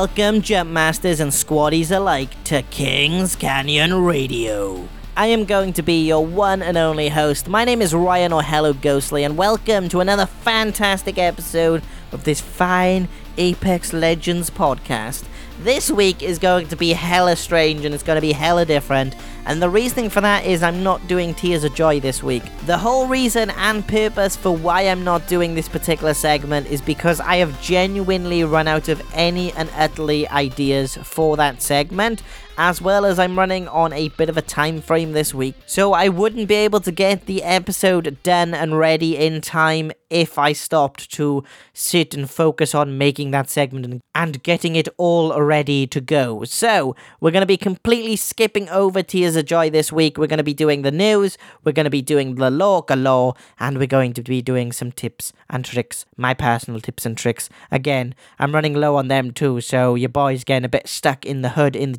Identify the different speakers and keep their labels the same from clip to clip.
Speaker 1: Welcome, Jumpmasters and Squaddies alike, to Kings Canyon Radio. I am going to be your one and only host. My name is Ryan or Hello Ghostly, and welcome to another fantastic episode of this fine Apex Legends podcast. This week is going to be hella strange and it's going to be hella different. And the reasoning for that is I'm not doing Tears of Joy this week. The whole reason and purpose for why I'm not doing this particular segment is because I have genuinely run out of any and utterly ideas for that segment as well as I'm running on a bit of a time frame this week. So I wouldn't be able to get the episode done and ready in time if I stopped to sit and focus on making that segment and getting it all ready to go. So we're going to be completely skipping over Tears of Joy this week. We're going to be doing the news, we're going to be doing the lore galore, and we're going to be doing some tips and tricks, my personal tips and tricks. Again, I'm running low on them too, so your boy's getting a bit stuck in the hood in the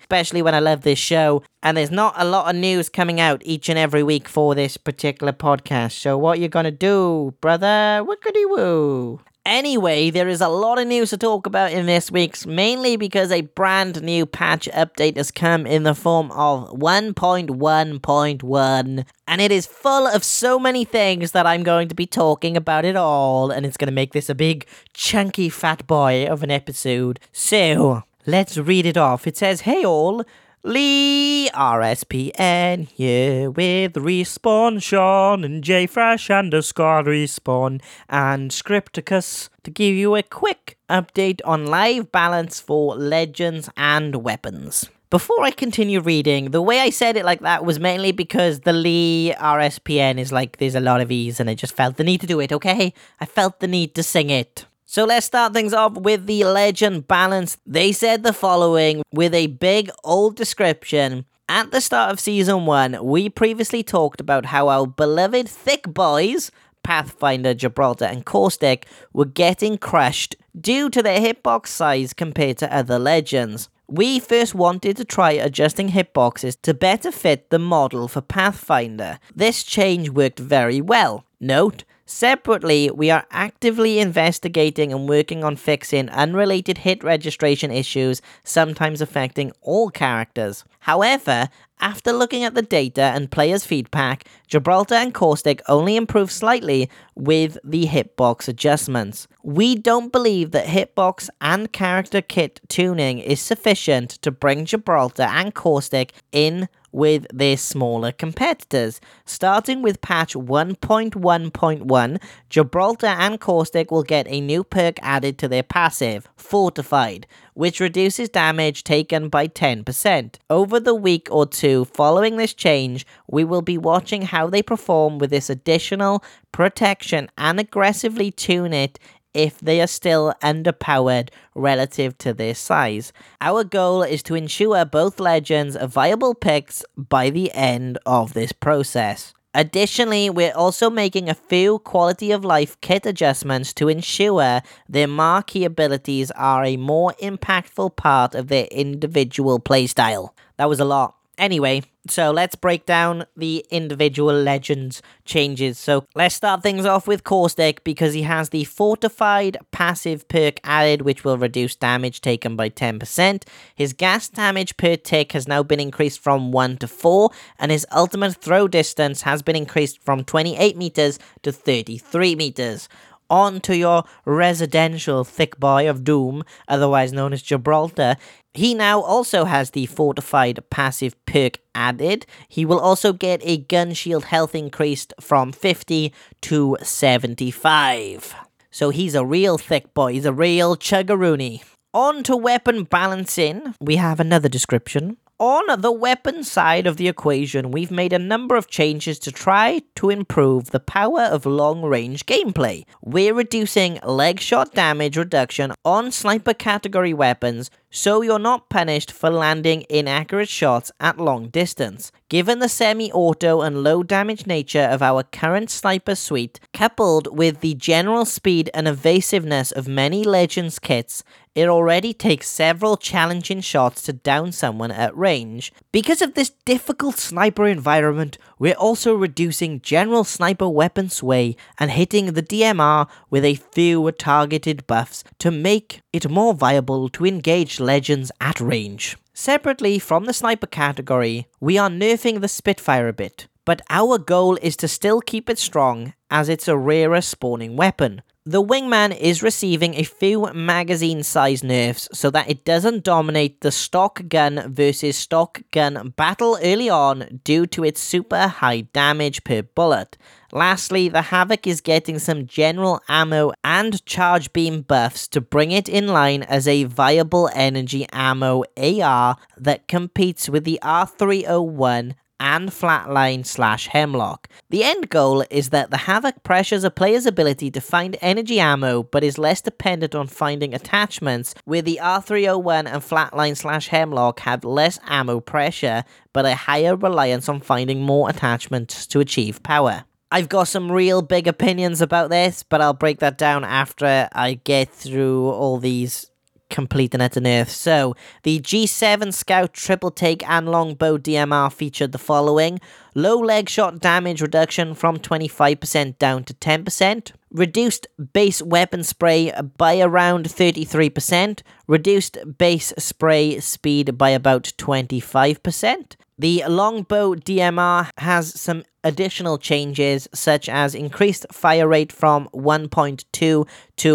Speaker 1: especially when I love this show. And there's not a lot of news coming out each and every week for this particular podcast. So what you gonna do, brother? Wickety woo. Anyway, there is a lot of news to talk about in this week's, mainly because a brand new patch update has come in the form of 1.1.1, and it is full of so many things that I'm going to be talking about it all, and it's going to make this a big, chunky fat boy of an episode. So, let's read it off. It says, Hey all, Lee RSPN here with Respawn Sean and JFresh underscore Respawn and Scripticus to give you a quick update on live balance for legends and weapons. Before I continue reading, the way I said it like that was mainly because the Lee RSPN is like there's a lot of E's and I just felt the need to do it, okay? I felt the need to sing it. So let's start things off with the legend balance. They said the following with a big old description. At the start of season one, we previously talked about how our beloved thick boys, Pathfinder, Gibraltar, and Caustic, were getting crushed due to their hitbox size compared to other legends. We first wanted to try adjusting hitboxes to better fit the model for Pathfinder. This change worked very well. Note, Separately, we are actively investigating and working on fixing unrelated hit registration issues, sometimes affecting all characters. However, after looking at the data and players' feedback, Gibraltar and Caustic only improve slightly with the hitbox adjustments. We don't believe that hitbox and character kit tuning is sufficient to bring Gibraltar and Caustic in with their smaller competitors. Starting with patch 1.1.1, Gibraltar and Caustic will get a new perk added to their passive, Fortified, which reduces damage taken by 10%. Over the week or two following this change, we will be watching how they perform with this additional protection and aggressively tune it if they are still underpowered relative to their size. Our goal is to ensure both legends are viable picks by the end of this process. Additionally, we're also making a few quality of life kit adjustments to ensure their marquee abilities are a more impactful part of their individual playstyle. That was a lot. Anyway, so let's break down the individual legends changes. So let's start things off with Caustic because he has the fortified passive perk added, which will reduce damage taken by 10%. His gas damage per tick has now been increased from 1 to 4, and his ultimate throw distance has been increased from 28 meters to 33 meters on to your residential thick boy of doom, otherwise known as Gibraltar. He now also has the fortified passive perk added. He will also get a gun shield health increased from 50 to 75. So he's a real thick boy, he's a real chuggaroony. On to weapon balancing, we have another description. On the weapon side of the equation, we've made a number of changes to try to improve the power of long range gameplay. We're reducing leg shot damage reduction on sniper category weapons so you're not punished for landing inaccurate shots at long distance. Given the semi auto and low damage nature of our current sniper suite, coupled with the general speed and evasiveness of many Legends kits, it already takes several challenging shots to down someone at range. Because of this difficult sniper environment, we're also reducing general sniper weapon sway and hitting the DMR with a few targeted buffs to make it more viable to engage legends at range. Separately from the sniper category, we are nerfing the Spitfire a bit, but our goal is to still keep it strong as it's a rarer spawning weapon. The Wingman is receiving a few magazine size nerfs so that it doesn't dominate the stock gun versus stock gun battle early on due to its super high damage per bullet. Lastly, the Havoc is getting some general ammo and charge beam buffs to bring it in line as a viable energy ammo AR that competes with the R301 and Flatline slash Hemlock. The end goal is that the Havoc pressures a player's ability to find energy ammo but is less dependent on finding attachments, where the R301 and Flatline slash Hemlock have less ammo pressure but a higher reliance on finding more attachments to achieve power. I've got some real big opinions about this, but I'll break that down after I get through all these complete and utter nerfs. So, the G7 Scout triple take and longbow DMR featured the following low leg shot damage reduction from 25% down to 10%, reduced base weapon spray by around 33%, reduced base spray speed by about 25%. The longbow DMR has some additional changes, such as increased fire rate from 1.2 to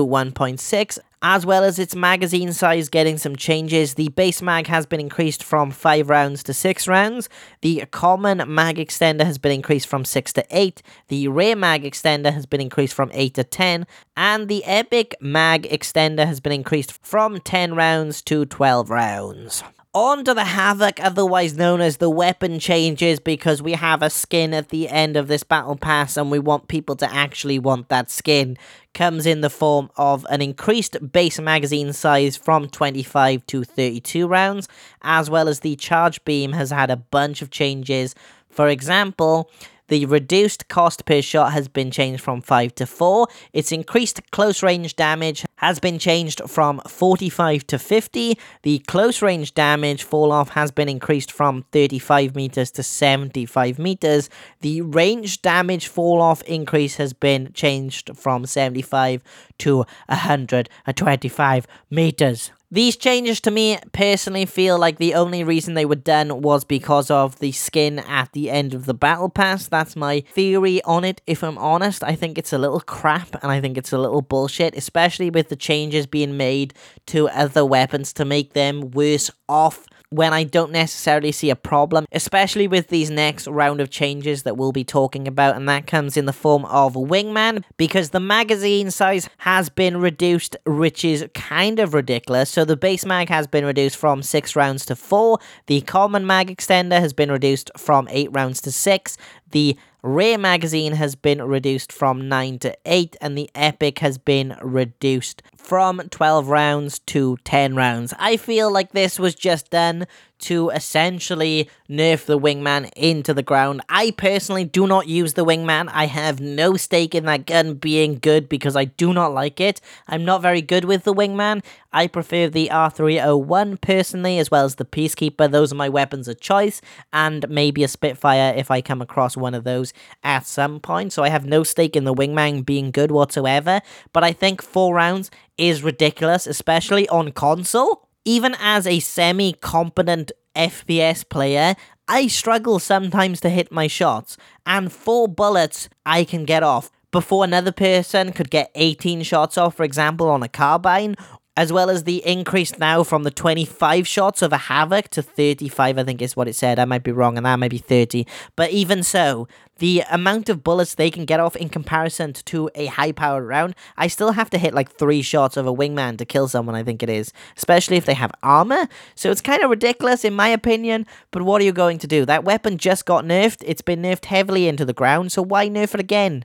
Speaker 1: 1.6, as well as its magazine size getting some changes. The base mag has been increased from 5 rounds to 6 rounds. The common mag extender has been increased from 6 to 8. The rare mag extender has been increased from 8 to 10. And the epic mag extender has been increased from 10 rounds to 12 rounds. On to the Havoc, otherwise known as the weapon changes, because we have a skin at the end of this battle pass and we want people to actually want that skin. Comes in the form of an increased base magazine size from 25 to 32 rounds, as well as the charge beam has had a bunch of changes. For example, the reduced cost per shot has been changed from 5 to 4. Its increased close range damage has been changed from 45 to 50. The close range damage fall off has been increased from 35 meters to 75 meters. The range damage fall off increase has been changed from 75 to 125 meters. These changes to me personally feel like the only reason they were done was because of the skin at the end of the battle pass. That's my theory on it, if I'm honest. I think it's a little crap and I think it's a little bullshit, especially with the changes being made to other weapons to make them worse off when I don't necessarily see a problem, especially with these next round of changes that we'll be talking about, and that comes in the form of Wingman, because the magazine size has been reduced, which is kind of ridiculous. So the base mag has been reduced from 6 rounds to 4, the common mag extender has been reduced from 8 rounds to 6, the Rare magazine has been reduced from 9 to 8, and the Epic has been reduced from 12 rounds to 10 rounds. I feel like this was just done to essentially nerf the wingman into the ground. I personally do not use the wingman. I have no stake in that gun being good because I do not like it. I'm not very good with the wingman. I prefer the R301 personally, as well as the Peacekeeper. Those are my weapons of choice, and maybe a Spitfire if I come across one of those at some point. So I have no stake in the wingman being good whatsoever. But I think four rounds is ridiculous, especially on console even as a semi competent FPS player, I struggle sometimes to hit my shots, and four bullets I can get off before another person could get 18 shots off, for example, on a carbine, as well as the increase now from the 25 shots of a Havoc to 35, I think is what it said. I might be wrong, and that might be 30. But even so, the amount of bullets they can get off in comparison to a high powered round, I still have to hit like three shots of a wingman to kill someone, I think it is, especially if they have armor. So it's kind of ridiculous, in my opinion. But what are you going to do? That weapon just got nerfed, it's been nerfed heavily into the ground, so why nerf it again?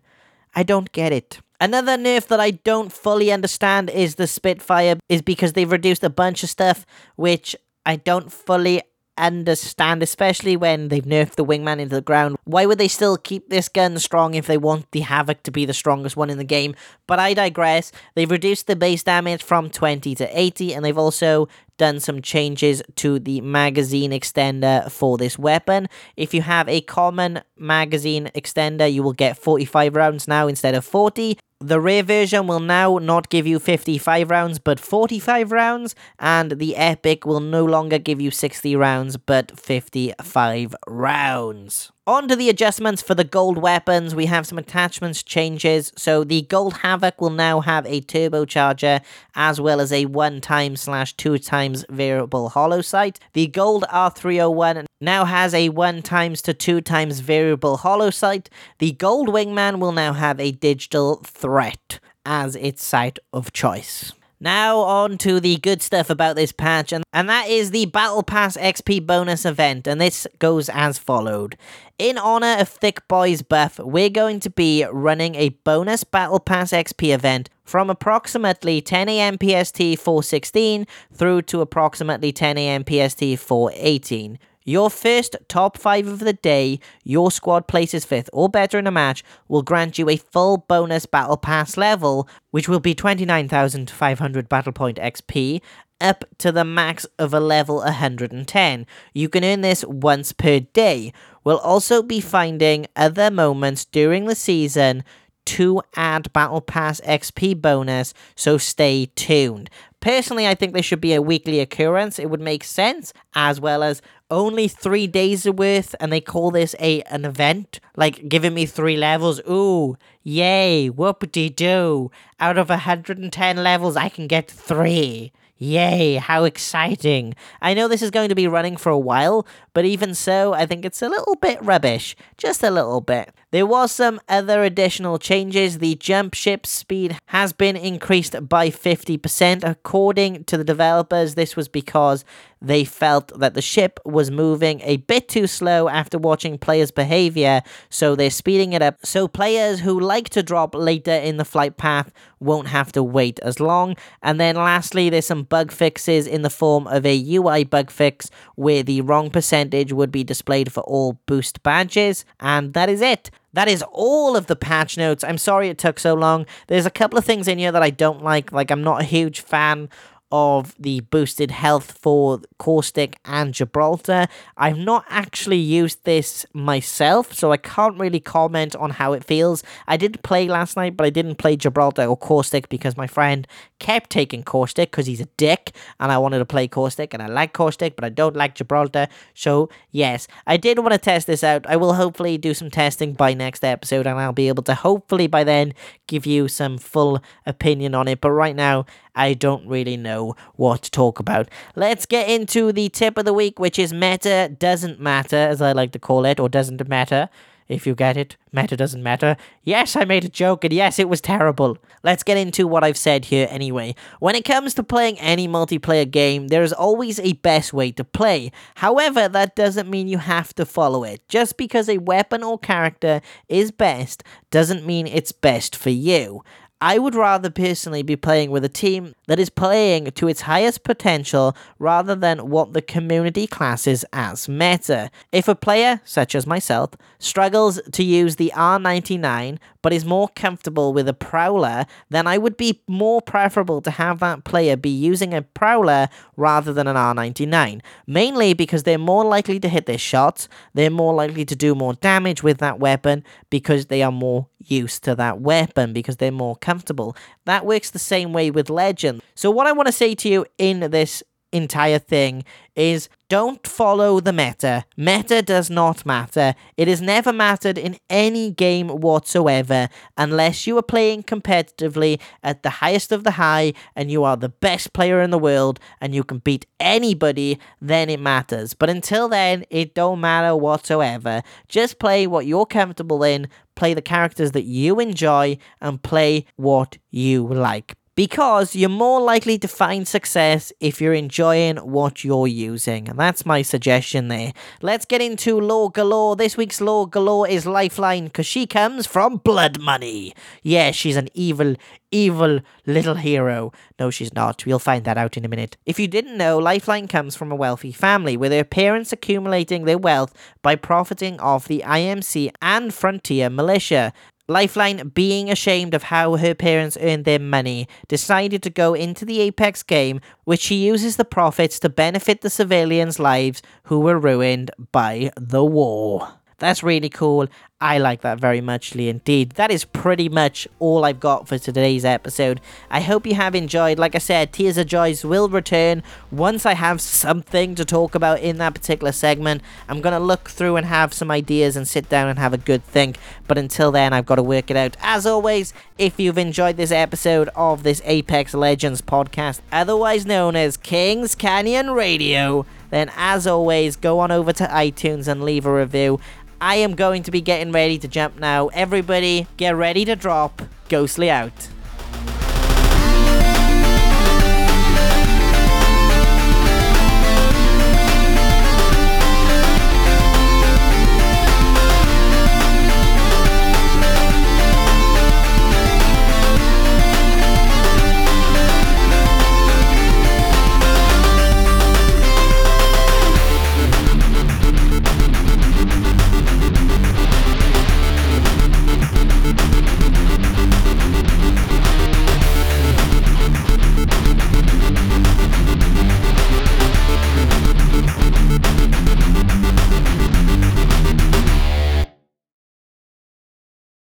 Speaker 1: I don't get it. Another nerf that I don't fully understand is the Spitfire, is because they've reduced a bunch of stuff which I don't fully understand, especially when they've nerfed the wingman into the ground. Why would they still keep this gun strong if they want the Havoc to be the strongest one in the game? But I digress. They've reduced the base damage from 20 to 80, and they've also done some changes to the magazine extender for this weapon. If you have a common magazine extender, you will get 45 rounds now instead of 40. The rare version will now not give you 55 rounds but 45 rounds, and the epic will no longer give you 60 rounds but 55 rounds. On to the adjustments for the gold weapons. We have some attachments changes. So the gold havoc will now have a turbocharger as well as a one time slash two times variable holo sight. The gold R301 now has a one times to two times variable holo sight. The gold wingman will now have a digital threat as its sight of choice. Now on to the good stuff about this patch, and, and that is the Battle Pass XP bonus event, and this goes as followed. In honor of Thick Boy's buff, we're going to be running a bonus Battle Pass XP event from approximately 10am PST 416 through to approximately 10am PST 418. Your first top 5 of the day, your squad places 5th or better in a match, will grant you a full bonus Battle Pass level, which will be 29,500 Battle Point XP, up to the max of a level 110. You can earn this once per day. We'll also be finding other moments during the season to add Battle Pass XP bonus, so stay tuned. Personally, I think this should be a weekly occurrence. It would make sense, as well as only three days worth, and they call this a an event, like giving me three levels. Ooh, yay! Whoopity doo! Out of 110 levels, I can get three. Yay, how exciting. I know this is going to be running for a while, but even so, I think it's a little bit rubbish. Just a little bit. There was some other additional changes. The jump ship speed has been increased by 50%. According to the developers, this was because they felt that the ship was moving a bit too slow after watching players' behavior, so they're speeding it up so players who like to drop later in the flight path won't have to wait as long. And then lastly, there's some bug fixes in the form of a UI bug fix where the wrong percentage would be displayed for all boost badges, and that is it. That is all of the patch notes. I'm sorry it took so long. There's a couple of things in here that I don't like. Like, I'm not a huge fan of the boosted health for Caustic and Gibraltar. I've not actually used this myself, so I can't really comment on how it feels. I did play last night, but I didn't play Gibraltar or Caustic because my friend kept taking Caustic because he's a dick, and I wanted to play Caustic, and I like Caustic, but I don't like Gibraltar. So, yes, I did want to test this out. I will hopefully do some testing by next episode, and I'll be able to hopefully by then give you some full opinion on it. But right now, I don't really know what to talk about. Let's get into the tip of the week, which is meta doesn't matter, as I like to call it, or doesn't matter. If you get it, meta doesn't matter. Yes, I made a joke, and yes, it was terrible. Let's get into what I've said here anyway. When it comes to playing any multiplayer game, there is always a best way to play. However, that doesn't mean you have to follow it. Just because a weapon or character is best doesn't mean it's best for you. I would rather personally be playing with a team that is playing to its highest potential rather than what the community classes as meta. If a player, such as myself, struggles to use the R99 but is more comfortable with a Prowler, then I would be more preferable to have that player be using a Prowler rather than an R99. Mainly because they're more likely to hit their shots, they're more likely to do more damage with that weapon because they are more used to that weapon because they're more comfortable. That works the same way with Legend. So, what I want to say to you in this entire thing is don't follow the meta. Meta does not matter. It has never mattered in any game whatsoever unless you are playing competitively at the highest of the high and you are the best player in the world and you can beat anybody, then it matters. But until then, it don't matter whatsoever. Just play what you're comfortable in, play the characters that you enjoy, and play what you like because you're more likely to find success if you're enjoying what you're using. And that's my suggestion there. Let's get into Lore galore. This week's Lore galore is Lifeline because she comes from Blood Money. Yeah, she's an evil, evil little hero. No, she's not. We'll find that out in a minute. If you didn't know, Lifeline comes from a wealthy family, with her parents accumulating their wealth by profiting off the IMC and Frontier militia. Lifeline, being ashamed of how her parents earned their money, decided to go into the Apex game, which she uses the profits to benefit the civilians' lives who were ruined by the war. That's really cool. I like that very muchly indeed. That is pretty much all I've got for today's episode. I hope you have enjoyed. Like I said, Tears of Joys will return once I have something to talk about in that particular segment. I'm going to look through and have some ideas and sit down and have a good think. But until then, I've got to work it out. As always, if you've enjoyed this episode of this Apex Legends podcast, otherwise known as Kings Canyon Radio, then as always, go on over to iTunes and leave a review. I am going to be getting ready to jump now. Everybody, get ready to drop. Ghostly out.